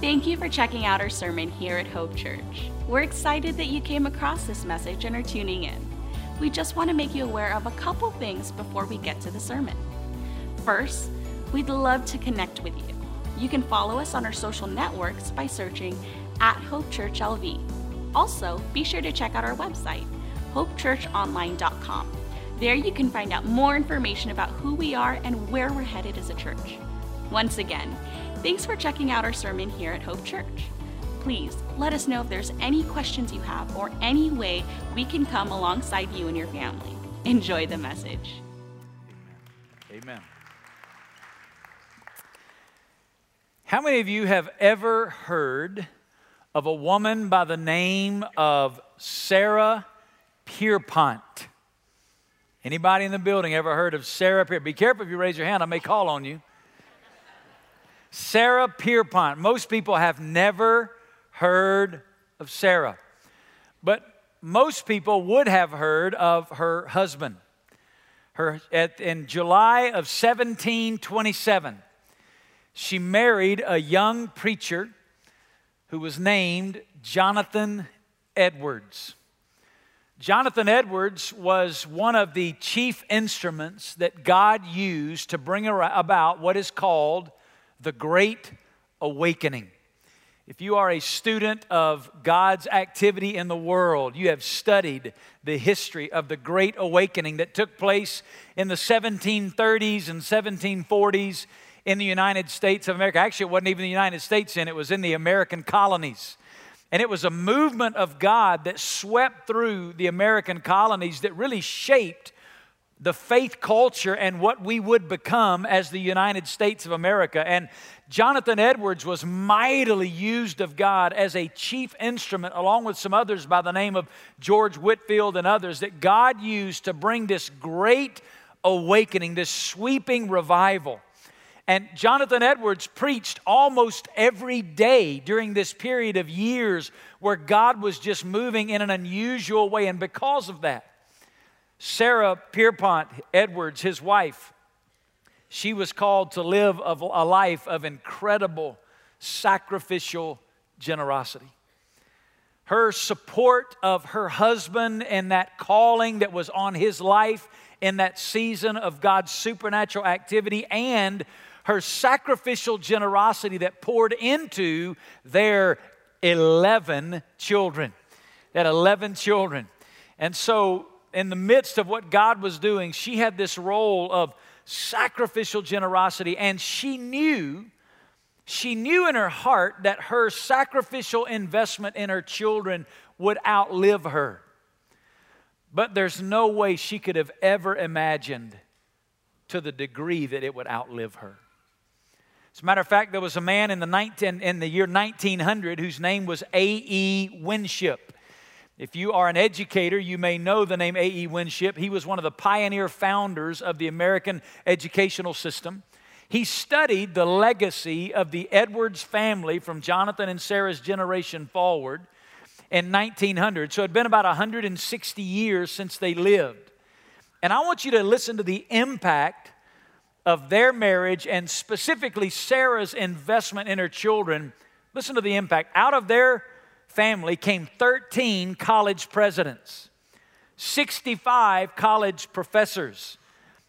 Thank you for checking out our sermon here at Hope Church. We're excited that you came across this message and are tuning in. We just want to make you aware of a couple things before we get to the sermon. First, we'd love to connect with you. You can follow us on our social networks by searching at Hope Church LV. Also, be sure to check out our website, hopechurchonline.com. There you can find out more information about who we are and where we're headed as a church. Once again, thanks for checking out our sermon here at Hope Church. Please let us know if there's any questions you have or any way we can come alongside you and your family. Enjoy the message. Amen. Amen. How many of you have ever heard of a woman by the name of Sarah Pierpont? Anybody in the building ever heard of Sarah Pierpont? Be careful if you raise your hand, I may call on you. Sarah Pierpont. Most people have never heard of Sarah, but most people would have heard of her husband. Her, at, in July of 1727, she married a young preacher who was named Jonathan Edwards. Jonathan Edwards was one of the chief instruments that God used to bring about what is called the Great Awakening. If you are a student of God's activity in the world, you have studied the history of the Great Awakening that took place in the 1730s and 1740s in the United States of America. Actually, it wasn't even the United States in it was in the American colonies. And it was a movement of God that swept through the American colonies that really shaped the faith culture and what we would become as the United States of America. And Jonathan Edwards was mightily used of God as a chief instrument, along with some others by the name of George Whitefield and others, that God used to bring this great awakening, this sweeping revival. And Jonathan Edwards preached almost every day during this period of years where God was just moving in an unusual way. And because of that, Sarah Pierpont Edwards, his wife, she was called to live a life of incredible sacrificial generosity. Her support of her husband and that calling that was on his life in that season of God's supernatural activity and her sacrificial generosity that poured into their 11 children. That 11 children. And so in the midst of what God was doing, she had this role of sacrificial generosity, and she knew, she knew in her heart that her sacrificial investment in her children would outlive her. But there's no way she could have ever imagined to the degree that it would outlive her. As a matter of fact, there was a man in the, 19, in the year 1900 whose name was A.E. Winship. If you are an educator, you may know the name A.E. Winship. He was one of the pioneer founders of the American educational system. He studied the legacy of the Edwards family from Jonathan and Sarah's generation forward in 1900. So it had been about 160 years since they lived. And I want you to listen to the impact of their marriage and specifically Sarah's investment in her children. Listen to the impact. Out of their family came 13 college presidents, 65 college professors,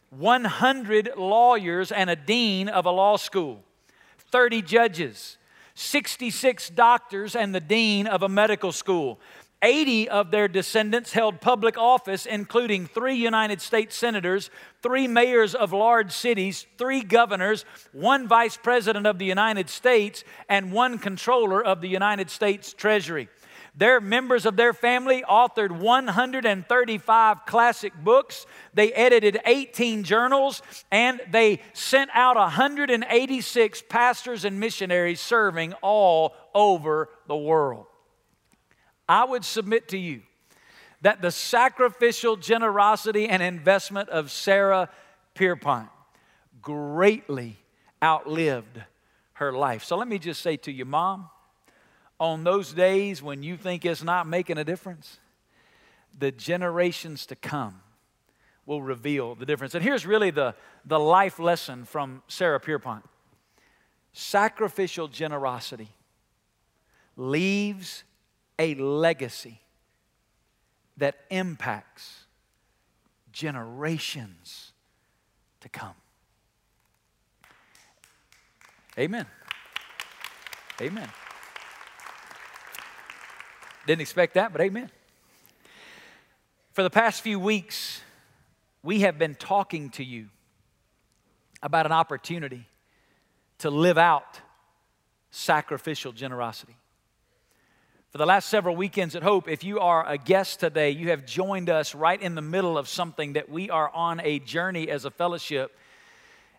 100 lawyers, and a dean of a law school, 30 judges, 66 doctors, and the dean of a medical school. 80 of their descendants held public office, including three United States senators, three mayors of large cities, three governors, one vice president of the United States, and one controller of the United States Treasury. Their members of their family authored 135 classic books. They edited 18 journals and they sent out 186 pastors and missionaries serving all over the world. I would submit to you that the sacrificial generosity and investment of Sarah Pierpont greatly outlived her life. So let me just say to you, Mom, on those days when you think it's not making a difference, the generations to come will reveal the difference. And here's really the, the life lesson from Sarah Pierpont sacrificial generosity leaves a legacy that impacts generations to come. Amen. Amen. Didn't expect that, but amen. For the past few weeks, we have been talking to you about an opportunity to live out sacrificial generosity. For the last several weekends at Hope, if you are a guest today, you have joined us right in the middle of something that we are on a journey as a fellowship.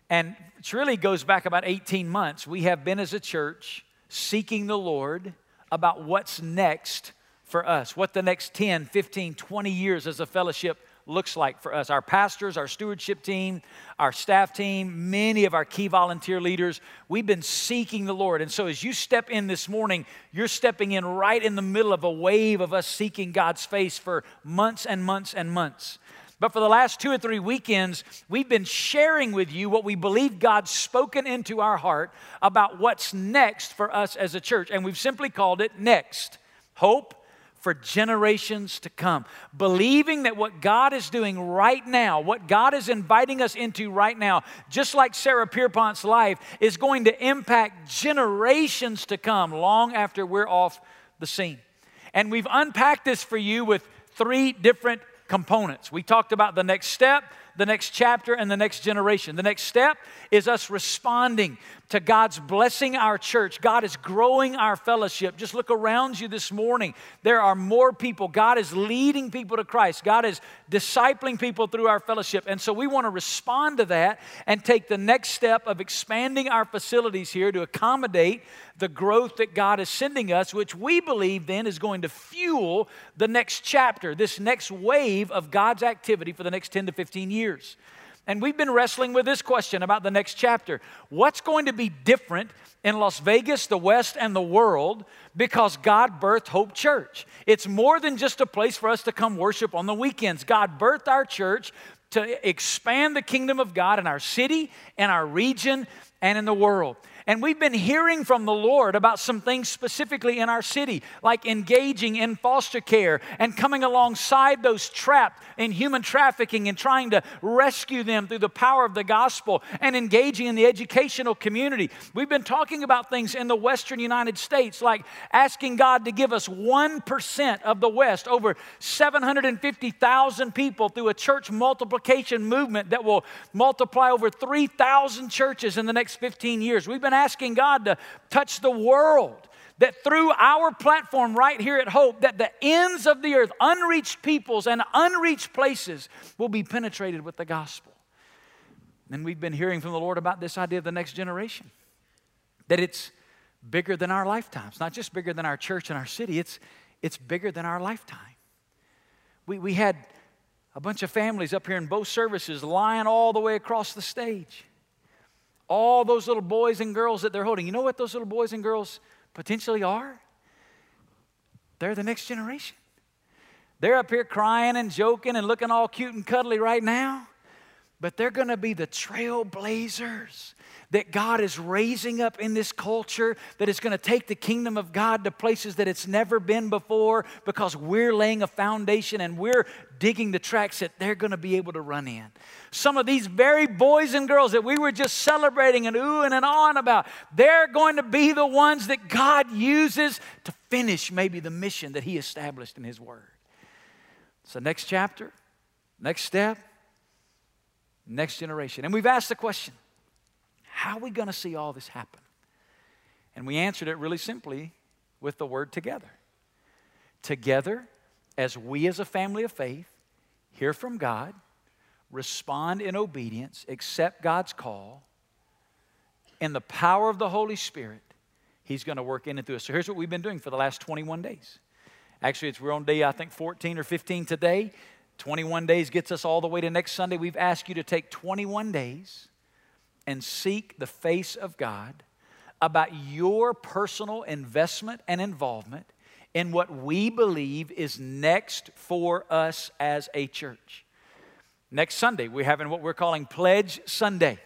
And it really goes back about 18 months. We have been as a church seeking the Lord about what's next for us, what the next 10, 15, 20 years as a fellowship looks like for us. Our pastors, our stewardship team, our staff team, many of our key volunteer leaders, we've been seeking the Lord. And so as you step in this morning, you're stepping in right in the middle of a wave of us seeking God's face for months and months and months. But for the last two or three weekends, we've been sharing with you what we believe God's spoken into our heart about what's next for us as a church. And we've simply called it Next Hope for generations to come. Believing that what God is doing right now, what God is inviting us into right now, just like Sarah Pierpont's life, is going to impact generations to come long after we're off the scene. And we've unpacked this for you with three different components. We talked about the next step, the next chapter, and the next generation. The next step is us responding to God's blessing our church. God is growing our fellowship. Just look around you this morning. There are more people. God is leading people to Christ. God is discipling people through our fellowship. And so we want to respond to that and take the next step of expanding our facilities here to accommodate the growth that God is sending us, which we believe then is going to fuel the next chapter, this next wave of God's activity for the next 10 to 15 years. And we've been wrestling with this question about the next chapter. What's going to be different in Las Vegas, the West, and the world because God birthed Hope Church? It's more than just a place for us to come worship on the weekends. God birthed our church to expand the kingdom of God in our city, in our region, and in the world. And we've been hearing from the Lord about some things specifically in our city, like engaging in foster care and coming alongside those trapped in human trafficking and trying to rescue them through the power of the gospel and engaging in the educational community. We've been talking about things in the western United States, like asking God to give us 1% of the West, over 750,000 people, through a church multiplication movement that will multiply over 3,000 churches in the next 15 years. We've been been asking God to touch the world. That through our platform right here at Hope, that the ends of the earth, unreached peoples and unreached places will be penetrated with the gospel. And we've been hearing from the Lord about this idea of the next generation. That it's bigger than our lifetimes, not just bigger than our church and our city, it's, it's bigger than our lifetime. We, we had a bunch of families up here in both services lying all the way across the stage all those little boys and girls that they're holding. You know what those little boys and girls potentially are? They're the next generation. They're up here crying and joking and looking all cute and cuddly right now, but they're going to be the trailblazers that God is raising up in this culture that is going to take the kingdom of God to places that it's never been before because we're laying a foundation and we're digging the tracks that they're going to be able to run in. Some of these very boys and girls that we were just celebrating and oohing and on about, they're going to be the ones that God uses to finish maybe the mission that He established in His Word. So, next chapter, next step, next generation. And we've asked the question how are we going to see all this happen? And we answered it really simply with the word together. Together, as we as a family of faith hear from God, respond in obedience, accept God's call, in the power of the Holy Spirit, He's going to work in and through us. So here's what we've been doing for the last 21 days. Actually, it's we're on day, I think, 14 or 15 today. 21 days gets us all the way to next Sunday. We've asked you to take 21 days and seek the face of God about your personal investment and involvement in what we believe is next for us as a church. Next Sunday, we're having what we're calling Pledge Sunday,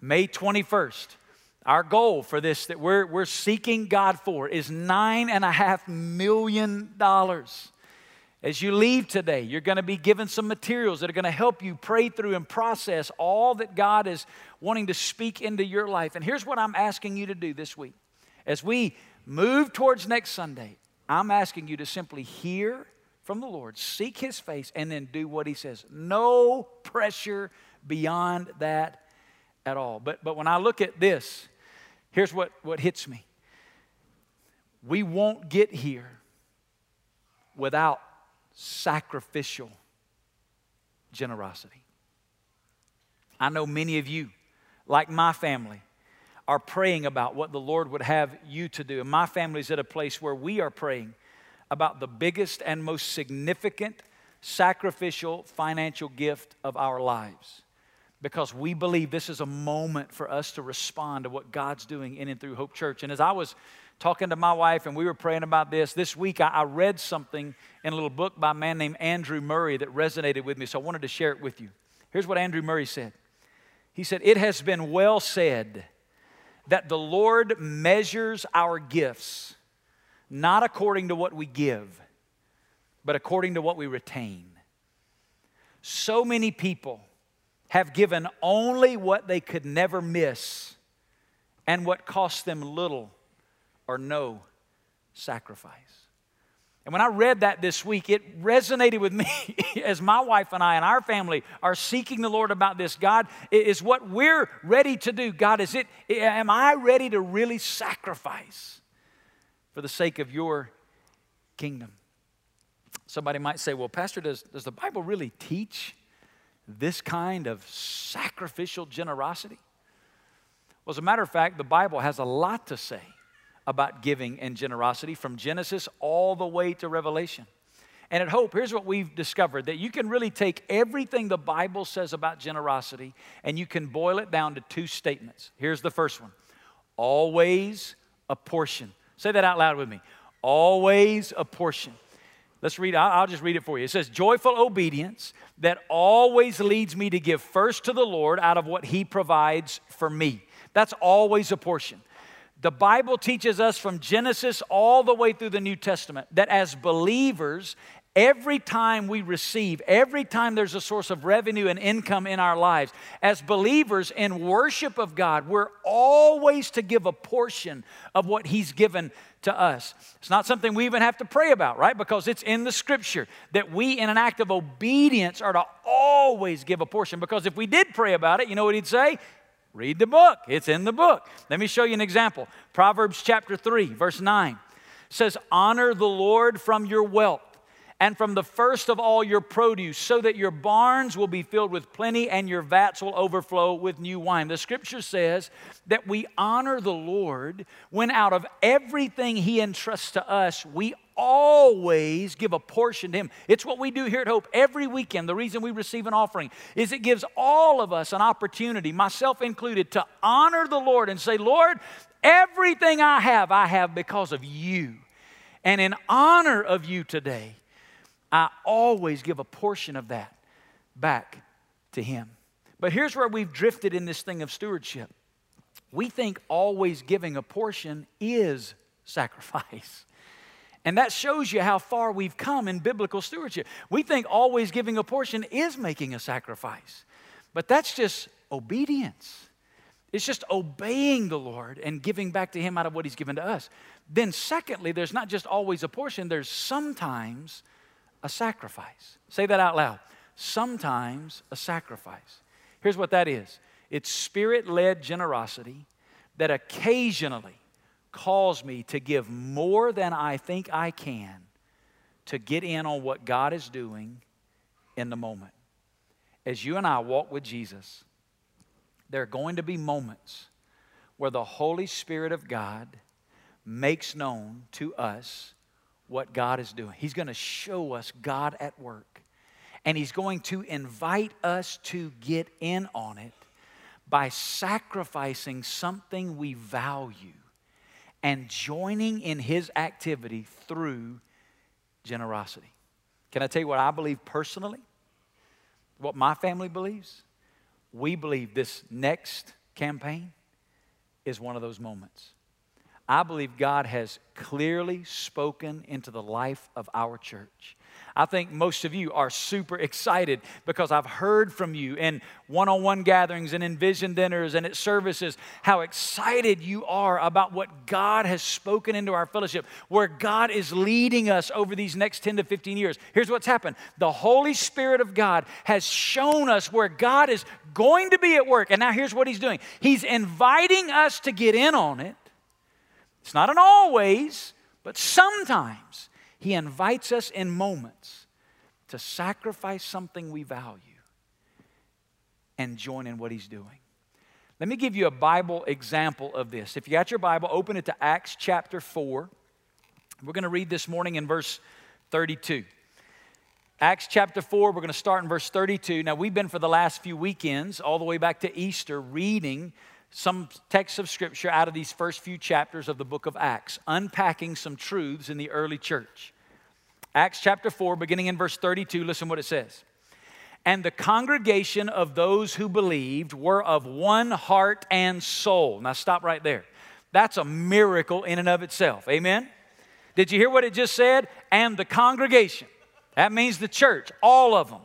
May 21st. Our goal for this that we're, we're seeking God for is nine and a half million dollars. As you leave today, you're going to be given some materials that are going to help you pray through and process all that God is wanting to speak into your life. And here's what I'm asking you to do this week. As we move towards next Sunday, I'm asking you to simply hear from the Lord, seek His face, and then do what He says. No pressure beyond that at all. But, but when I look at this, here's what, what hits me we won't get here without sacrificial generosity. I know many of you, like my family, are praying about what the Lord would have you to do. And my family's at a place where we are praying about the biggest and most significant sacrificial financial gift of our lives because we believe this is a moment for us to respond to what God's doing in and through Hope Church. And as I was talking to my wife and we were praying about this. This week I, I, read something in a little book by a man named Andrew Murray that resonated with me, so I wanted to share it with you. Here's what Andrew Murray said He said, It has been well said that the Lord measures our gifts not according to what we give, but according to what we retain. So many people have given only what they could never miss and what cost them little or no sacrifice. And when I read that this week, it resonated with me as my wife and I and our family are seeking the Lord about this. God, is what we're ready to do. God, is it, am I ready to really sacrifice for the sake of your kingdom? Somebody might say, well, Pastor, does, does the Bible really teach this kind of sacrificial generosity? Well, as a matter of fact, the Bible has a lot to say about giving and generosity from Genesis all the way to Revelation. And at Hope, here's what we've discovered that you can really take everything the Bible says about generosity and you can boil it down to two statements. Here's the first one always a portion. Say that out loud with me. Always a portion. Let's read, I'll just read it for you. It says, Joyful obedience that always leads me to give first to the Lord out of what He provides for me. That's always a portion. The Bible teaches us from Genesis all the way through the New Testament that as believers, every time we receive, every time there's a source of revenue and income in our lives, as believers in worship of God, we're always to give a portion of what He's given to us. It's not something we even have to pray about, right? Because it's in the scripture that we, in an act of obedience, are to always give a portion. Because if we did pray about it, you know what He'd say? Read the book, it's in the book. Let me show you an example. Proverbs chapter 3, verse 9 says, Honor the Lord from your wealth and from the first of all your produce, so that your barns will be filled with plenty and your vats will overflow with new wine. The scripture says that we honor the Lord when out of everything He entrusts to us, we always give a portion to Him. It's what we do here at Hope every weekend. The reason we receive an offering is it gives all of us an opportunity, myself included, to honor the Lord and say, Lord, everything I have, I have because of you. And in honor of you today, I always give a portion of that back to Him. But here's where we've drifted in this thing of stewardship. We think always giving a portion is sacrifice. And that shows you how far we've come in biblical stewardship. We think always giving a portion is making a sacrifice, but that's just obedience. It's just obeying the Lord and giving back to Him out of what He's given to us. Then, secondly, there's not just always a portion, there's sometimes a sacrifice. Say that out loud. Sometimes a sacrifice. Here's what that is it's spirit led generosity that occasionally calls me to give more than I think I can to get in on what God is doing in the moment. As you and I walk with Jesus, there are going to be moments where the Holy Spirit of God makes known to us what God is doing. He's going to show us God at work. And He's going to invite us to get in on it by sacrificing something we value and joining in His activity through generosity. Can I tell you what I believe personally? What my family believes? We believe this next campaign is one of those moments. I believe God has clearly spoken into the life of our church. I think most of you are super excited because I've heard from you in one on one gatherings and in vision dinners and at services how excited you are about what God has spoken into our fellowship, where God is leading us over these next 10 to 15 years. Here's what's happened the Holy Spirit of God has shown us where God is going to be at work. And now here's what He's doing He's inviting us to get in on it. It's not an always, but sometimes He invites us in moments to sacrifice something we value and join in what He's doing. Let me give you a Bible example of this. If you got your Bible, open it to Acts chapter 4. We're going to read this morning in verse 32. Acts chapter 4, we're going to start in verse 32. Now, we've been for the last few weekends, all the way back to Easter, reading some texts of scripture out of these first few chapters of the book of Acts, unpacking some truths in the early church. Acts chapter 4, beginning in verse 32, listen what it says. And the congregation of those who believed were of one heart and soul. Now, stop right there. That's a miracle in and of itself. Amen? Did you hear what it just said? And the congregation. That means the church, all of them,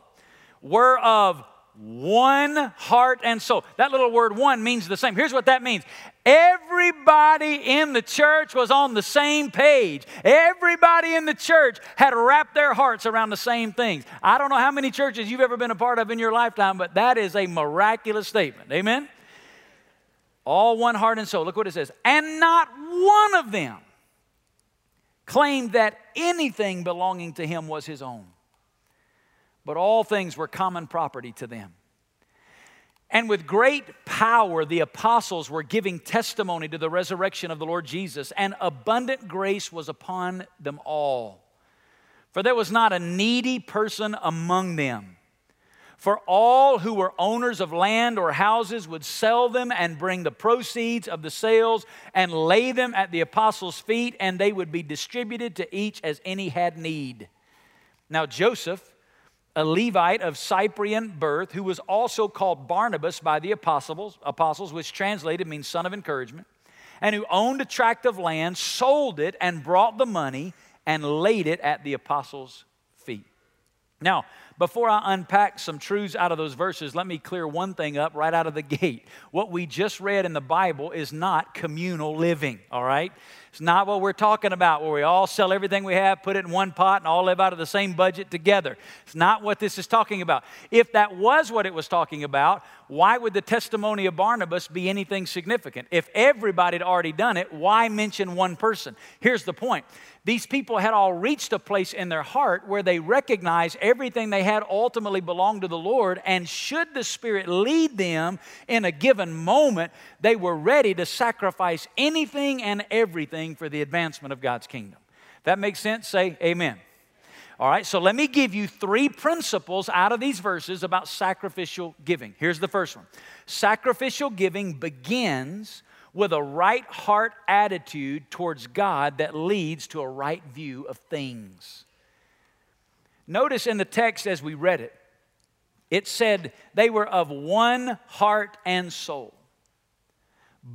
were of one heart and soul. That little word one means the same. Here's what that means everybody in the church was on the same page. Everybody in the church had wrapped their hearts around the same things. I don't know how many churches you've ever been a part of in your lifetime, but that is a miraculous statement. Amen? All one heart and soul. Look what it says. And not one of them claimed that anything belonging to him was his own but all things were common property to them. And with great power, the apostles were giving testimony to the resurrection of the Lord Jesus, and abundant grace was upon them all. For there was not a needy person among them. For all who were owners of land or houses would sell them and bring the proceeds of the sales and lay them at the apostles' feet, and they would be distributed to each as any had need. Now, Joseph, a Levite of Cyprian birth, who was also called Barnabas by the apostles, apostles, which translated means son of encouragement, and who owned a tract of land, sold it, and brought the money and laid it at the apostles' feet. Now, before I unpack some truths out of those verses, let me clear one thing up right out of the gate. What we just read in the Bible is not communal living, all right? It's not what we're talking about, where we all sell everything we have, put it in one pot, and all live out of the same budget together. It's not what this is talking about. If that was what it was talking about, why would the testimony of Barnabas be anything significant? If everybody had already done it, why mention one person? Here's the point these people had all reached a place in their heart where they recognized everything they had ultimately belonged to the Lord, and should the Spirit lead them in a given moment, they were ready to sacrifice anything and everything for the advancement of God's kingdom. that makes sense? Say amen. All right, so let me give you three principles out of these verses about sacrificial giving. Here's the first one Sacrificial giving begins with a right heart attitude towards God that leads to a right view of things. Notice in the text as we read it, it said they were of one heart and soul.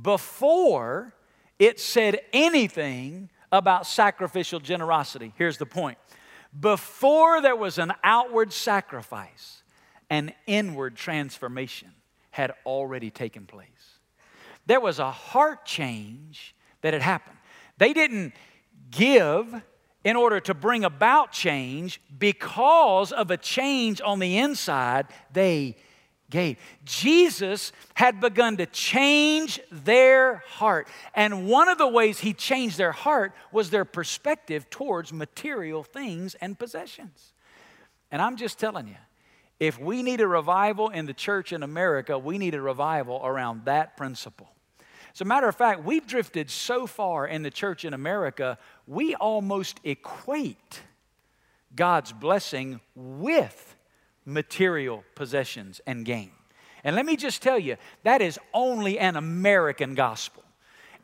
Before it said anything about sacrificial generosity, here's the point. Before there was an outward sacrifice, an inward transformation had already taken place there was a heart change that had happened. They didn't give in order to bring about change because of a change on the inside, they gave. Jesus had begun to change their heart. And one of the ways he changed their heart was their perspective towards material things and possessions. And I'm just telling you, if we need a revival in the church in America, we need a revival around that principle. As a matter of fact, we've drifted so far in the church in America, we almost equate God's blessing with material possessions and gain. And let me just tell you, that is only an American gospel.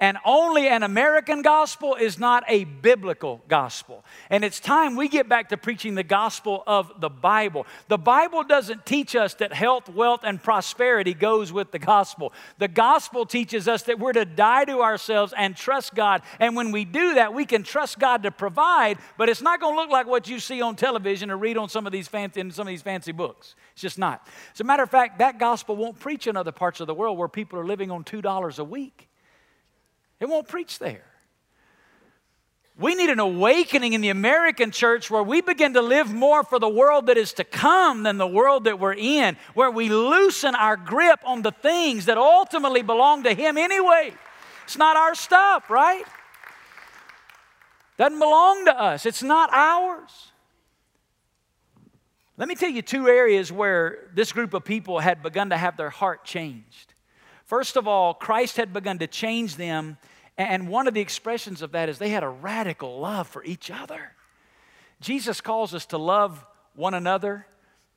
And only an American gospel is not a biblical gospel. And it's time we get back to preaching the gospel of the Bible. The Bible doesn't teach us that health, wealth, and prosperity goes with the gospel. The gospel teaches us that we're to die to ourselves and trust God. And when we do that, we can trust God to provide, but it's not going to look like what you see on television or read on some of these fancy, in some of these fancy books. It's just not. As a matter of fact, that gospel won't preach in other parts of the world where people are living on $2 a week. It won't preach there. We need an awakening in the American church where we begin to live more for the world that is to come than the world that we're in, where we loosen our grip on the things that ultimately belong to Him anyway. It's not our stuff, right? Doesn't belong to us, it's not ours. Let me tell you two areas where this group of people had begun to have their heart changed. First of all, Christ had begun to change them, and one of the expressions of that is they had a radical love for each other. Jesus calls us to love one another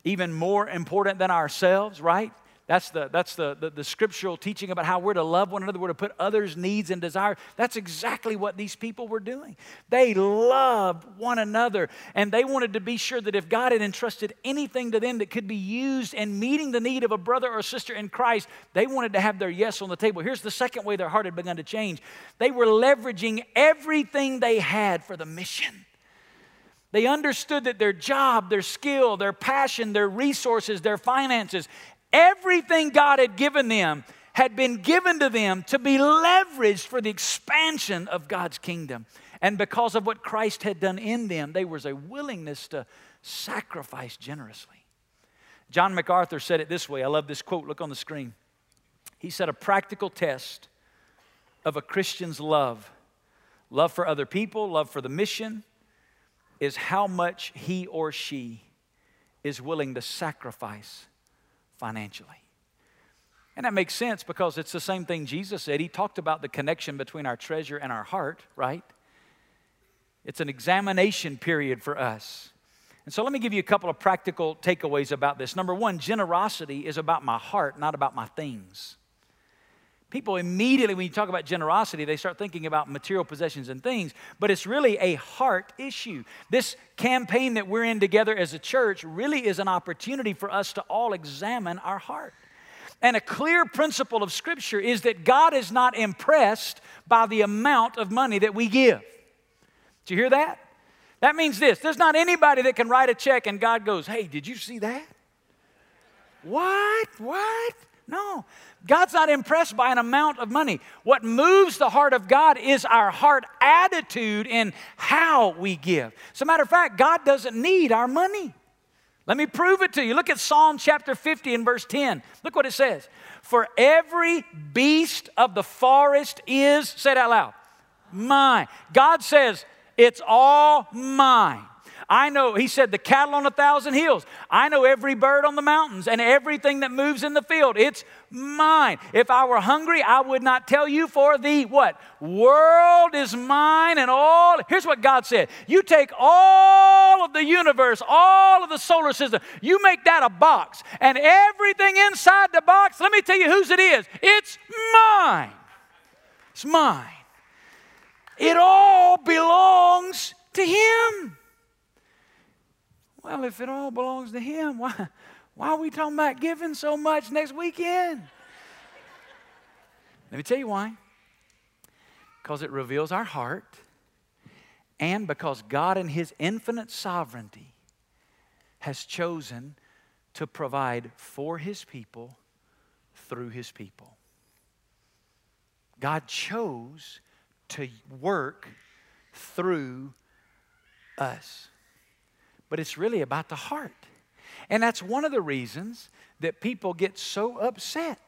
even more important than ourselves, right? That's the, that's the, the, the, scriptural teaching about how we're to love one another, we're to put others' needs and desires. That's exactly what these people were doing. They loved one another, and they wanted to be sure that if God had entrusted anything to them that could be used in meeting the need of a brother or sister in Christ, they wanted to have their yes on the table. Here's the second way their heart had begun to change they were leveraging everything they had for the mission. They understood that their job, their skill, their passion, their resources, their finances, Everything God had given them had been given to them to be leveraged for the expansion of God's kingdom. And because of what Christ had done in them, there was a willingness to sacrifice generously. John MacArthur said it this way. I love this quote. Look on the screen. He said, A practical test of a Christian's love, love for other people, love for the mission, is how much he or she is willing to sacrifice financially. And that makes sense because it's the same thing Jesus said. He talked about the connection between our treasure and our heart, right? It's an examination period for us. And so let me give you a couple of practical takeaways about this. Number one, generosity is about my heart, not about my things. People immediately, when you talk about generosity, they start thinking about material possessions and things, but it's really a heart issue. This campaign that we're in together as a church really is an opportunity for us to all examine our heart. And a clear principle of Scripture is that God is not impressed by the amount of money that we give. Do you hear that? That means this there's not anybody that can write a check and God goes, Hey, did you see that? What? What? No. God's not impressed by an amount of money. What moves the heart of God is our heart attitude in how we give. As a matter of fact, God doesn't need our money. Let me prove it to you. Look at Psalm chapter 50 and verse 10. Look what it says. For every beast of the forest is, say it out loud, mine. God says, it's all mine. I know, he said, the cattle on a thousand hills. I know every bird on the mountains and everything that moves in the field. It's mine. If I were hungry, I would not tell you for the what? World is mine and all. Here's what God said You take all of the universe, all of the solar system, you make that a box, and everything inside the box, let me tell you whose it is. It's mine. It's mine. It all belongs to Him. Well, if it all belongs to Him, why, why are we talking about giving so much next weekend? Let me tell you why. Because it reveals our heart, and because God, in His infinite sovereignty, has chosen to provide for His people through His people. God chose to work through us but it's really about the heart. And that's one of the reasons that people get so upset.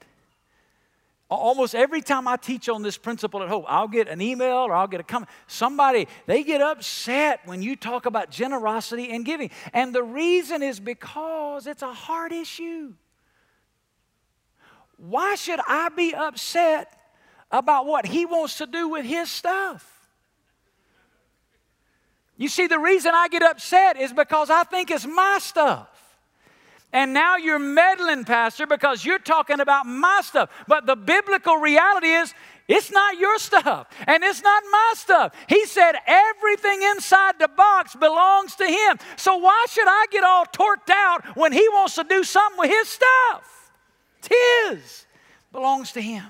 Almost every time I teach on this principle at Hope, I'll get an email or I'll get a comment. Somebody, they get upset when you talk about generosity and giving. And the reason is because it's a heart issue. Why should I be upset about what he wants to do with his stuff? You see, the reason I get upset is because I think it's my stuff. And now you're meddling, Pastor, because you're talking about my stuff. But the biblical reality is It's not your stuff, and it's not my stuff. He said everything inside the box belongs to Him. So why should I get all torqued out when He wants to do something with His stuff? It's His, belongs to Him.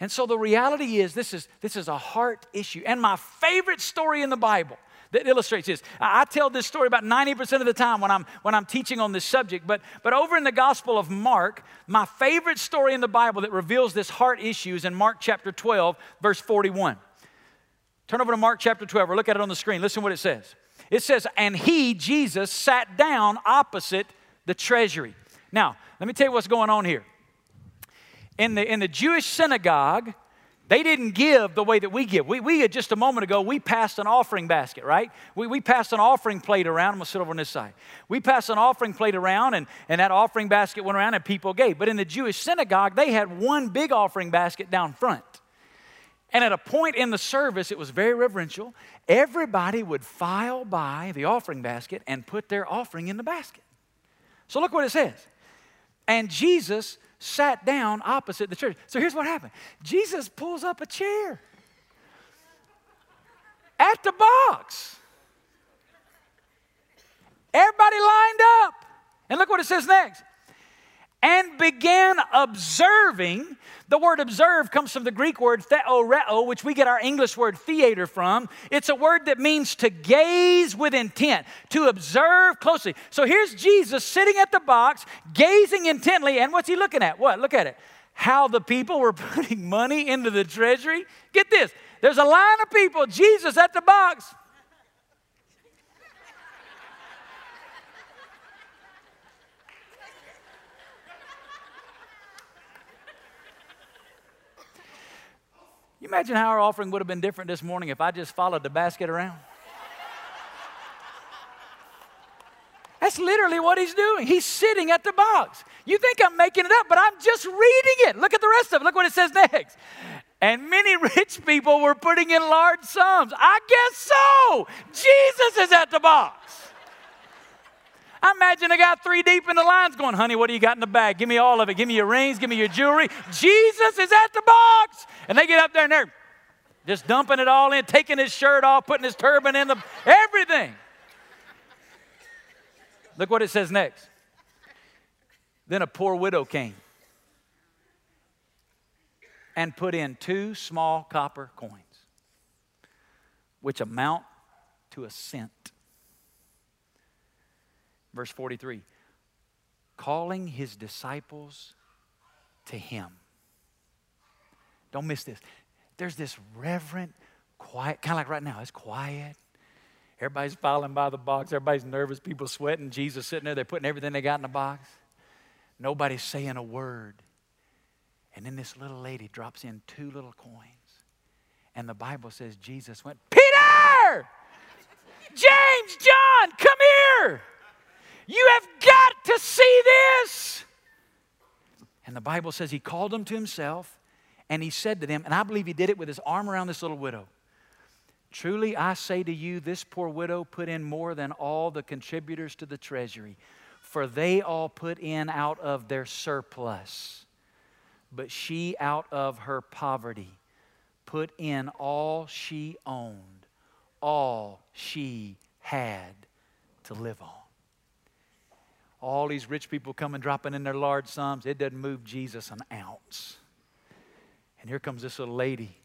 And so the reality is this is this is a heart issue. And my favorite story in the Bible that illustrates this. I tell this story about 90% of the time when I'm, when I'm teaching on this subject, but, but over in the Gospel of Mark, my favorite story in the Bible that reveals this heart issue is in Mark chapter 12, verse 41. Turn over to Mark chapter 12 or look at it on the screen. Listen what it says. It says, And he, Jesus, sat down opposite the treasury. Now, let me tell you what's going on here. In the, in the Jewish synagogue, they didn't give the way that we give. We, we had just a moment ago, we passed an offering basket, right? We, we passed an offering plate around. I'm going to sit over on this side. We passed an offering plate around, and, and that offering basket went around and people gave. But in the Jewish synagogue, they had one big offering basket down front. And at a point in the service, it was very reverential. Everybody would file by the offering basket and put their offering in the basket. So look what it says. And Jesus sat down opposite the church. So here's what happened Jesus pulls up a chair at the box. Everybody lined up. And look what it says next. And began observing the word observe comes from the Greek word theoreo, which we get our English word theater from. It's a word that means to gaze with intent, to observe closely. So here's Jesus sitting at the box, gazing intently, and what's he looking at? What? Look at it. How the people were putting money into the treasury. Get this there's a line of people, Jesus at the box. You imagine how our offering would have been different this morning if I just followed the basket around? That's literally what he's doing. He's sitting at the box. You think I'm making it up, but I'm just reading it. Look at the rest of it. Look what it says next. And many rich people were putting in large sums. I guess so. Jesus is at the box. I imagine a guy three deep in the lines going, honey, what do you got in the bag? Give me all of it. Give me your rings. Give me your jewelry. Jesus is at the box. And they get up there and they're just dumping it all in, taking his shirt off, putting his turban in, the, everything. Look what it says next. Then a poor widow came and put in two small copper coins, which amount to a cent. Verse 43 calling his disciples to him. Don't miss this. There's this reverent, quiet, kind of like right now, it's quiet. Everybody's filing by the box. Everybody's nervous. People sweating. Jesus sitting there. They're putting everything they got in the box. Nobody's saying a word. And then this little lady drops in two little coins. And the Bible says Jesus went, Peter! James, John, come here! You have got to see this. And the Bible says he called them to himself and he said to them, and I believe he did it with his arm around this little widow Truly I say to you, this poor widow put in more than all the contributors to the treasury, for they all put in out of their surplus. But she, out of her poverty, put in all she owned, all she had to live on. All these rich people coming dropping in their large sums, it doesn't move Jesus an ounce. And here comes this little lady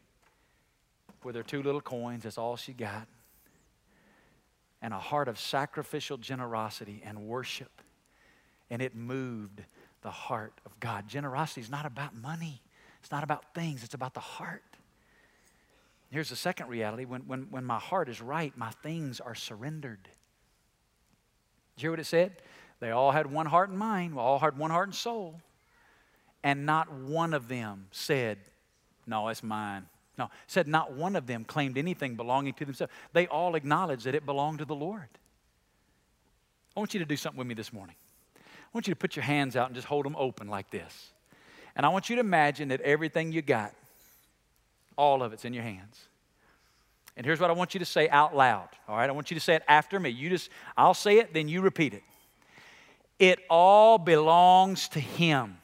with her two little coins. That's all she got. And a heart of sacrificial generosity and worship. And it moved the heart of God. Generosity is not about money, it's not about things, it's about the heart. Here's the second reality when, when, when my heart is right, my things are surrendered. Did you hear what it said? They all had one heart and mind, we all had one heart and soul. And not one of them said, No, it's mine. No, said not one of them claimed anything belonging to themselves. They all acknowledged that it belonged to the Lord. I want you to do something with me this morning. I want you to put your hands out and just hold them open like this. And I want you to imagine that everything you got, all of it's in your hands. And here's what I want you to say out loud. All right, I want you to say it after me. You just, I'll say it, then you repeat it. It all belongs to Him.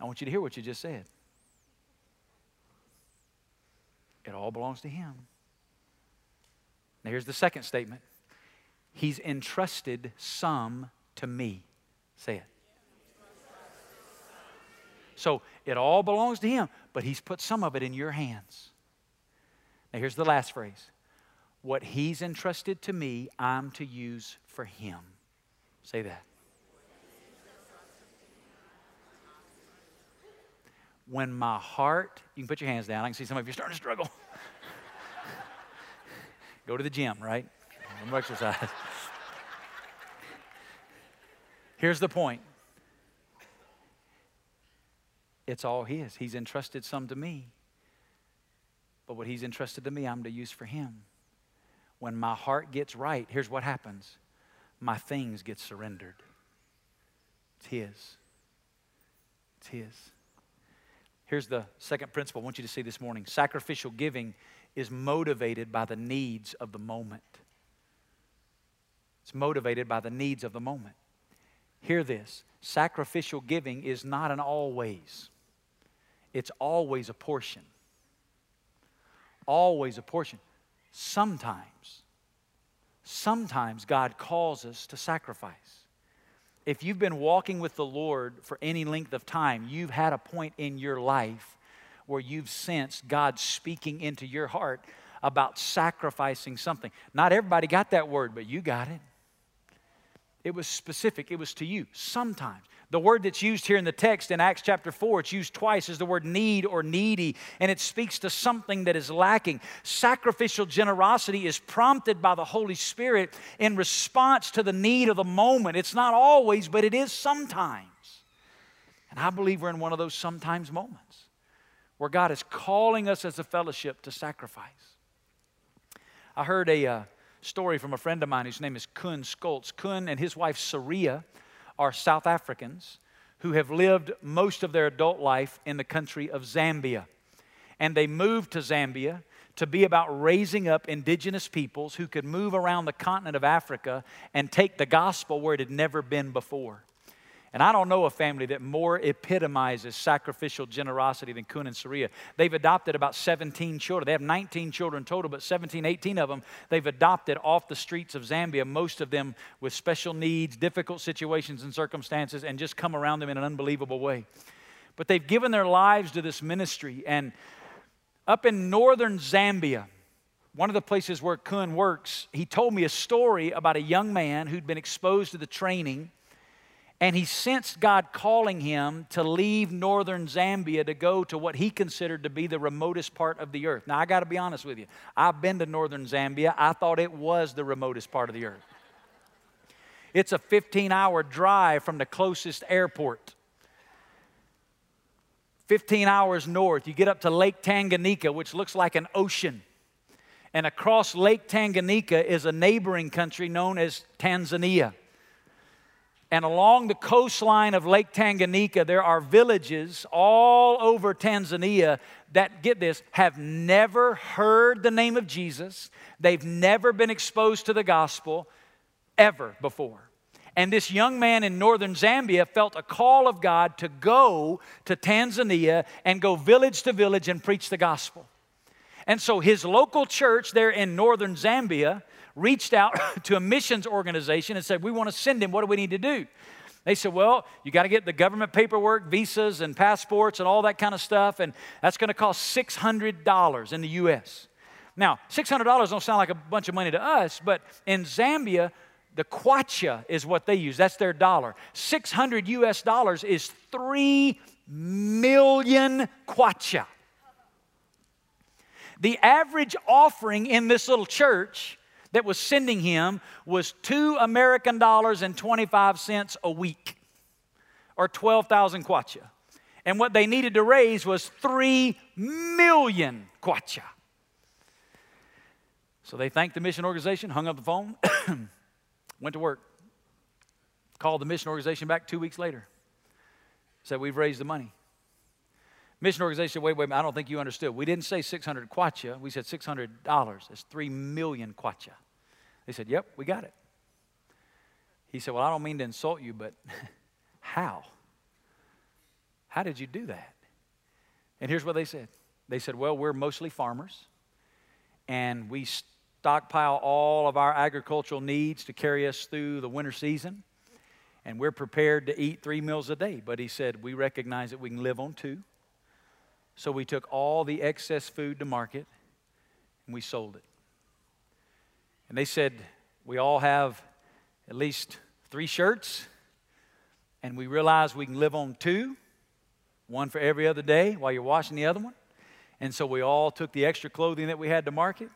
I want you to hear what you just said. It all belongs to Him. Now, here's the second statement He's entrusted some to me. Say it. So it all belongs to Him, but He's put some of it in your hands. Now, here's the last phrase What He's entrusted to me, I'm to use for Him. Say that. When my heart, you can put your hands down. I can see some of you starting to struggle. Go to the gym, right? exercise. Here's the point it's all His. He's entrusted some to me. But what He's entrusted to me, I'm to use for Him. When my heart gets right, here's what happens my things get surrendered. It's His. It's His. Here's the second principle I want you to see this morning sacrificial giving is motivated by the needs of the moment. It's motivated by the needs of the moment. Hear this sacrificial giving is not an always, it's always a portion. Always a portion. Sometimes, sometimes God calls us to sacrifice. If you've been walking with the Lord for any length of time, you've had a point in your life where you've sensed God speaking into your heart about sacrificing something. Not everybody got that word, but you got it. It was specific, it was to you. Sometimes. The word that's used here in the text in Acts chapter 4, it's used twice as the word need or needy, and it speaks to something that is lacking. Sacrificial generosity is prompted by the Holy Spirit in response to the need of the moment. It's not always, but it is sometimes. And I believe we're in one of those sometimes moments where God is calling us as a fellowship to sacrifice. I heard a. Uh, story from a friend of mine whose name is Kun Skoltz. Kun and his wife Saria are South Africans who have lived most of their adult life in the country of Zambia. And they moved to Zambia to be about raising up indigenous peoples who could move around the continent of Africa and take the gospel where it had never been before. And I don't know a family that more epitomizes sacrificial generosity than Kun and Saria. They've adopted about 17 children. They have 19 children total, but 17, 18 of them they've adopted off the streets of Zambia, most of them with special needs, difficult situations and circumstances, and just come around them in an unbelievable way. But they've given their lives to this ministry. And up in northern Zambia, one of the places where Kun works, he told me a story about a young man who'd been exposed to the training and he sensed God calling him to leave northern Zambia to go to what he considered to be the remotest part of the earth. Now, I got to be honest with you. I've been to northern Zambia. I thought it was the remotest part of the earth. It's a 15 hour drive from the closest airport. 15 hours north, you get up to Lake Tanganyika, which looks like an ocean. And across Lake Tanganyika is a neighboring country known as Tanzania. And along the coastline of Lake Tanganyika, there are villages all over Tanzania that, get this, have never heard the name of Jesus. They've never been exposed to the gospel ever before. And this young man in northern Zambia felt a call of God to go to Tanzania and go village to village and preach the gospel. And so his local church there in northern Zambia reached out to a missions organization and said, We want to send him. What do we need to do? They said, Well, you got to get the government paperwork, visas, and passports, and all that kind of stuff, and that's going to cost $600 in the U.S. Now, $600 don't sound like a bunch of money to us, but in Zambia, the kwacha is what they use. That's their dollar. 600 US dollars is 3 million kwacha. The average offering in this little church that was sending him was two American dollars and 25 cents a week, or 12,000 kwacha. And what they needed to raise was 3 million kwacha. So they thanked the mission organization, hung up the phone, went to work. Called the mission organization back two weeks later. Said, We've raised the money. Mission organization wait, wait, I don't think you understood. We didn't say 600 kwacha, we said $600. That's 3 million kwacha. They said, yep, we got it. He said, well, I don't mean to insult you, but how? How did you do that? And here's what they said they said, Well, we're mostly farmers, and we stockpile all of our agricultural needs to carry us through the winter season. And we're prepared to eat three meals a day. But he said, We recognize that we can live on two. So we took all the excess food to market and we sold it. And they said, We all have at least three shirts, and we realize we can live on two, one for every other day while you're washing the other one. And so we all took the extra clothing that we had to market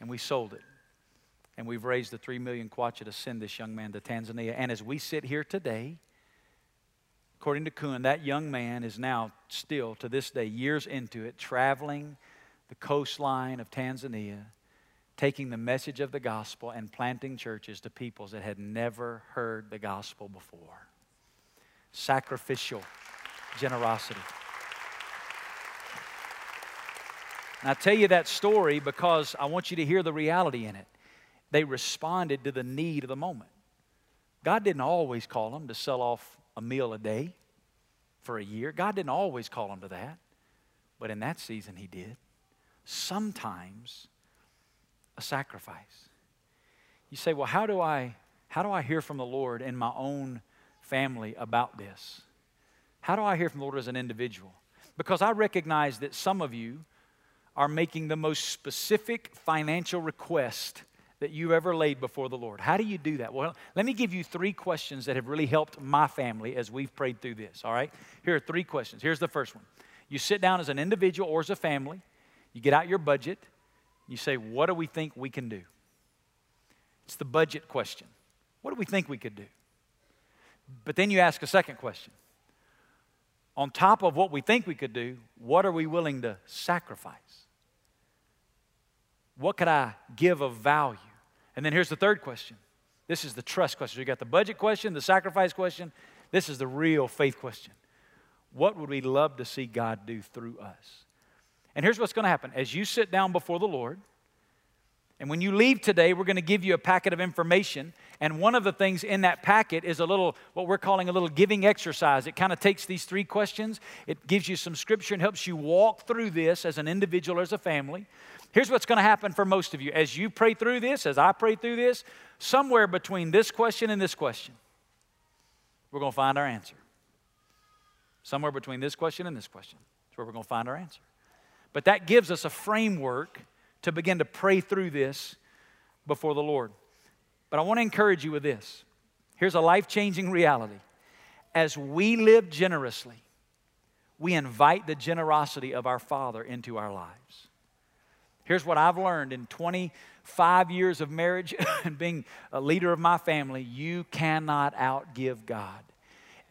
and we sold it. And we've raised the three million kwacha to send this young man to Tanzania. And as we sit here today, according to Kuhn, that young man is now still, to this day, years into it, traveling the coastline of Tanzania, taking the message of the gospel and planting churches to peoples that had never heard the gospel before. Sacrificial generosity. And I tell you that story because I want you to hear the reality in it. They responded to the need of the moment. God didn't always call them to sell off a meal a day for a year. God didn't always call them to that. But in that season, He did. Sometimes a sacrifice. You say, well, how do I, how do I hear from the Lord in my own family about this? How do I hear from the Lord as an individual? Because I recognize that some of you are making the most specific financial request that you ever laid before the Lord. How do you do that? Well, let me give you three questions that have really helped my family as we've prayed through this, all right? Here are three questions. Here's the first one You sit down as an individual or as a family, you get out your budget, you say, What do we think we can do? It's the budget question. What do we think we could do? But then you ask a second question on top of what we think we could do, what are we willing to sacrifice? What could I give of value? And then here's the third question. This is the trust question. You got the budget question, the sacrifice question. This is the real faith question. What would we love to see God do through us? And here's what's going to happen. As you sit down before the Lord, and when you leave today, we're going to give you a packet of information. And one of the things in that packet is a little, what we're calling a little giving exercise. It kind of takes these three questions, it gives you some scripture and helps you walk through this as an individual or as a family. Here's what's going to happen for most of you. As you pray through this, as I pray through this, somewhere between this question and this question, we're going to find our answer. Somewhere between this question and this question is where we're going to find our answer. But that gives us a framework to begin to pray through this before the Lord. But I want to encourage you with this. Here's a life changing reality. As we live generously, we invite the generosity of our Father into our lives. Here's what I've learned in 25 years of marriage and being a leader of my family you cannot outgive God.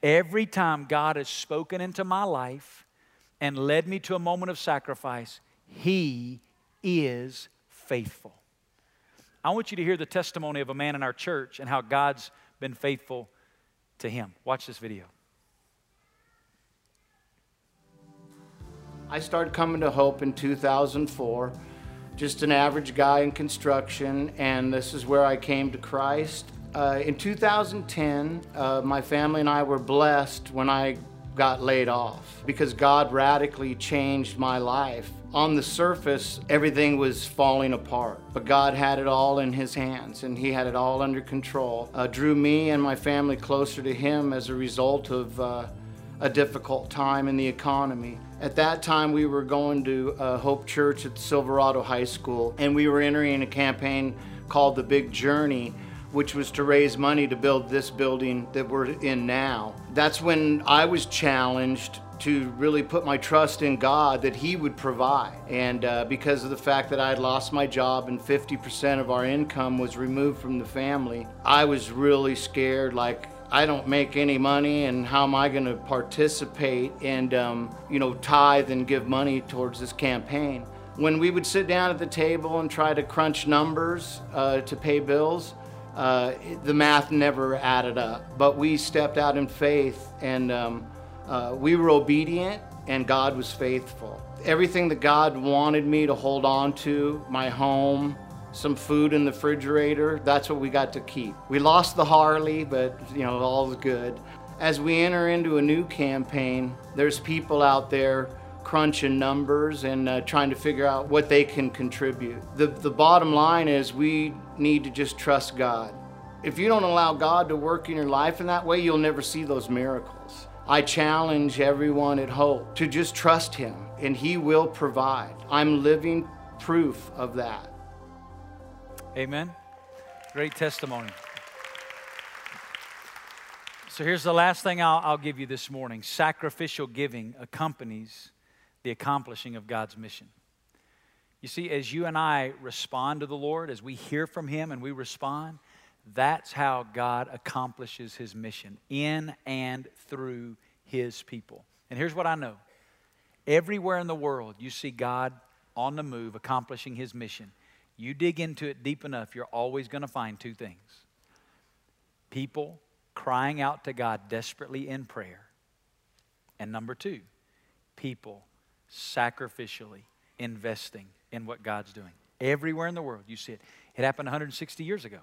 Every time God has spoken into my life and led me to a moment of sacrifice, He is faithful. I want you to hear the testimony of a man in our church and how God's been faithful to him. Watch this video. I started coming to Hope in 2004, just an average guy in construction, and this is where I came to Christ. Uh, in 2010, uh, my family and I were blessed when I got laid off because God radically changed my life on the surface, everything was falling apart. But God had it all in His hands and He had it all under control. Uh, drew me and my family closer to Him as a result of uh, a difficult time in the economy. At that time, we were going to uh, Hope Church at Silverado High School, and we were entering a campaign called The Big Journey which was to raise money to build this building that we're in now. That's when I was challenged to really put my trust in God that He would provide. And uh, because of the fact that I had lost my job and 50% of our income was removed from the family, I was really scared like, I don't make any money, and how am I going to participate and, um, you know, tithe and give money towards this campaign? When we would sit down at the table and try to crunch numbers uh, to pay bills, uh, the math never added up. But we stepped out in faith and um, uh, we were obedient and God was faithful. Everything that God wanted me to hold on to, my home, some food in the refrigerator, that's what we got to keep. We lost the Harley, but you know, all was good. as we enter into a new campaign, there's people out there crunching numbers and uh, trying to figure out what they can contribute. The, the bottom line is we need to just trust God. If you don't allow God to work in your life in that way, you'll never see those miracles. I challenge everyone at Hope to just trust Him and He will provide. I'm living proof of that. Amen. Great testimony. So here's the last thing I'll, I'll, give you this morning sacrificial giving accompanies the accomplishing of God's mission. You see, as you and I respond to the Lord, as we hear from Him and we respond, that's how God accomplishes His mission in and through His people. And here's what I know everywhere in the world, you see God on the move accomplishing His mission. You dig into it deep enough, you're always going to find two things people crying out to God desperately in prayer. And number two, people sacrificially investing in what God's doing. Everywhere in the world, you see it. It happened 160 years ago.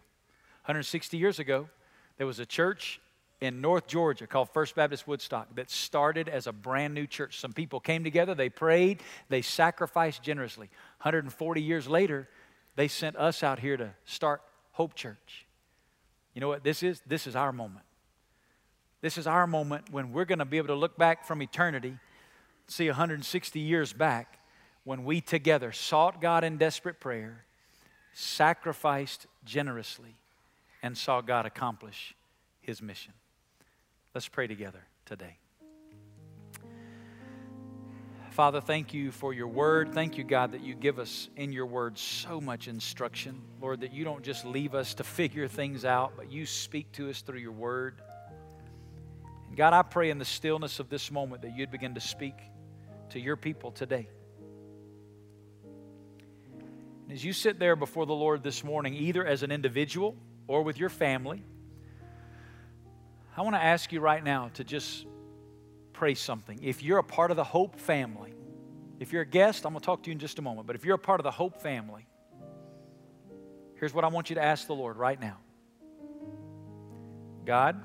160 years ago, there was a church in North Georgia called First Baptist Woodstock that started as a brand new church. Some people came together, they prayed, they sacrificed generously. 140 years later, they sent us out here to start Hope Church. You know what this is? This is our moment. This is our moment when we're going to be able to look back from eternity see 160 years back when we together sought God in desperate prayer, sacrificed generously, and saw God accomplish his mission. Let's pray together today. Father, thank you for your word. Thank you, God, that you give us in your word so much instruction. Lord, that you don't just leave us to figure things out, but you speak to us through your word. And God, I pray in the stillness of this moment that you'd begin to speak to your people today. As you sit there before the Lord this morning, either as an individual or with your family, I want to ask you right now to just pray something. If you're a part of the Hope family, if you're a guest, I'm going to talk to you in just a moment, but if you're a part of the Hope family, here's what I want you to ask the Lord right now God,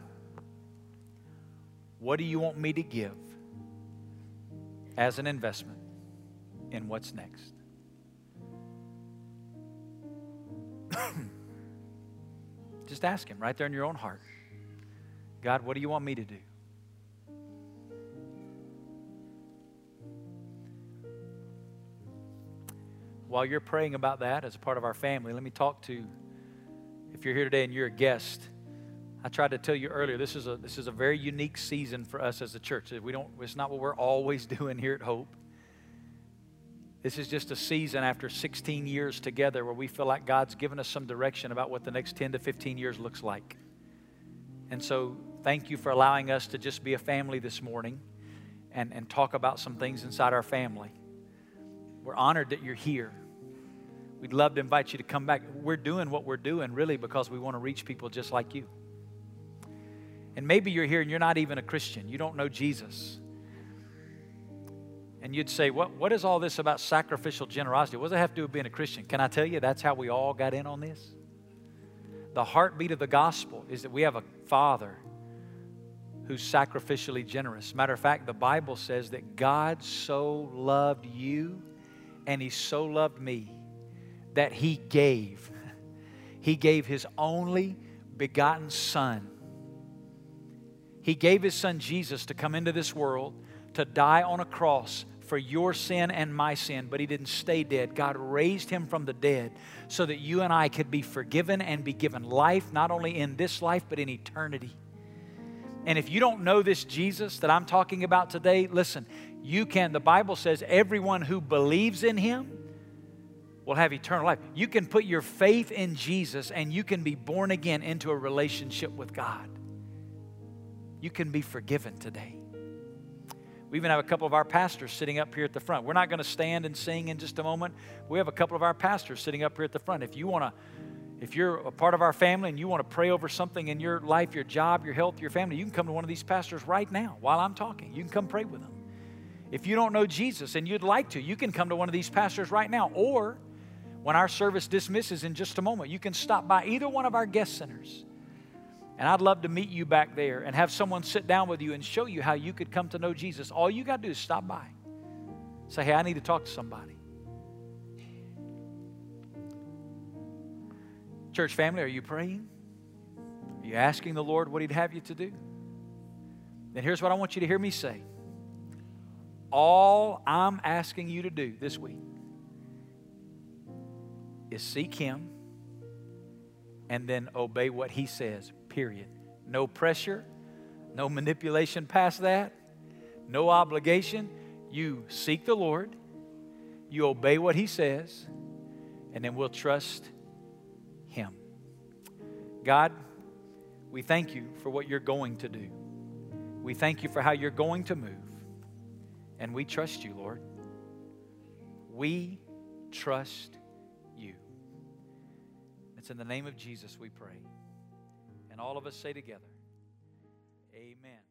what do you want me to give? as an investment in what's next. Just ask Him right there in your own heart God, what do you want me to do? While you're praying about that as a part of our family, let me talk to, if you're here today and you're a guest, I tried to tell you earlier, this is a, this is a very unique season for us as a church. We don't, it's not what we're always doing here at Hope. This is just a season after 16 years together where we feel like God's given us some direction about what the next 10 to 15 years looks like. And so, thank you for allowing us to just be a family this morning and, and talk about some things inside our family. We're honored that you're here. We'd love to invite you to come back. We're doing what we're doing really because we want to reach people just like you. And maybe you're here and you're not even a Christian, you don't know Jesus. And you'd say, what, what is all this about sacrificial generosity? What does it have to do with being a Christian? Can I tell you that's how we all got in on this? The heartbeat of the gospel is that we have a Father who's sacrificially generous. Matter of fact, the Bible says that God so loved you and He so loved me that He gave. He gave His only begotten Son he gave His Son Jesus to come into this world, to die on a cross for your sin and my sin, but He didn't stay dead. God raised Him from the dead so that you and I could be forgiven and be given life, not only in this life, but in eternity. And if you don't know this Jesus that I'm talking about today, listen, you can. The Bible says everyone who believes in Him will have eternal life. You can put your faith in Jesus and you can be born again into a relationship with God you can be forgiven today. We even have a couple of our pastors sitting up here at the front. We're not going to stand and sing in just a moment. We have a couple of our pastors sitting up here at the front. If you want to, if you're a part of our family and you want to pray over something in your life, your job, your health, your family, you can come to one of these pastors right now while I'm talking. You can come pray with them. If you don't know Jesus and you'd like to, you can come to one of these pastors right now. Or when our service dismisses in just a moment, you can stop by either one of our guest centers And I'd love to meet you back there and have someone sit down with you and show you how you could come to know Jesus. All you got to do is stop by. Say, hey, I need to talk to somebody. Church family, are you praying? Are you asking the Lord what He'd have you to do? Then here's what I want you to hear me say. All I'm asking you to do this week is seek Him and then obey what He says, period. No pressure, no manipulation past that, no obligation. You seek the Lord, you obey what He says, and then we'll trust Him. God, we thank you for what you're going to do. We thank you for how you're going to move. And we trust you, Lord. We trust you. It's in the name of Jesus we pray. All of us say together, Amen.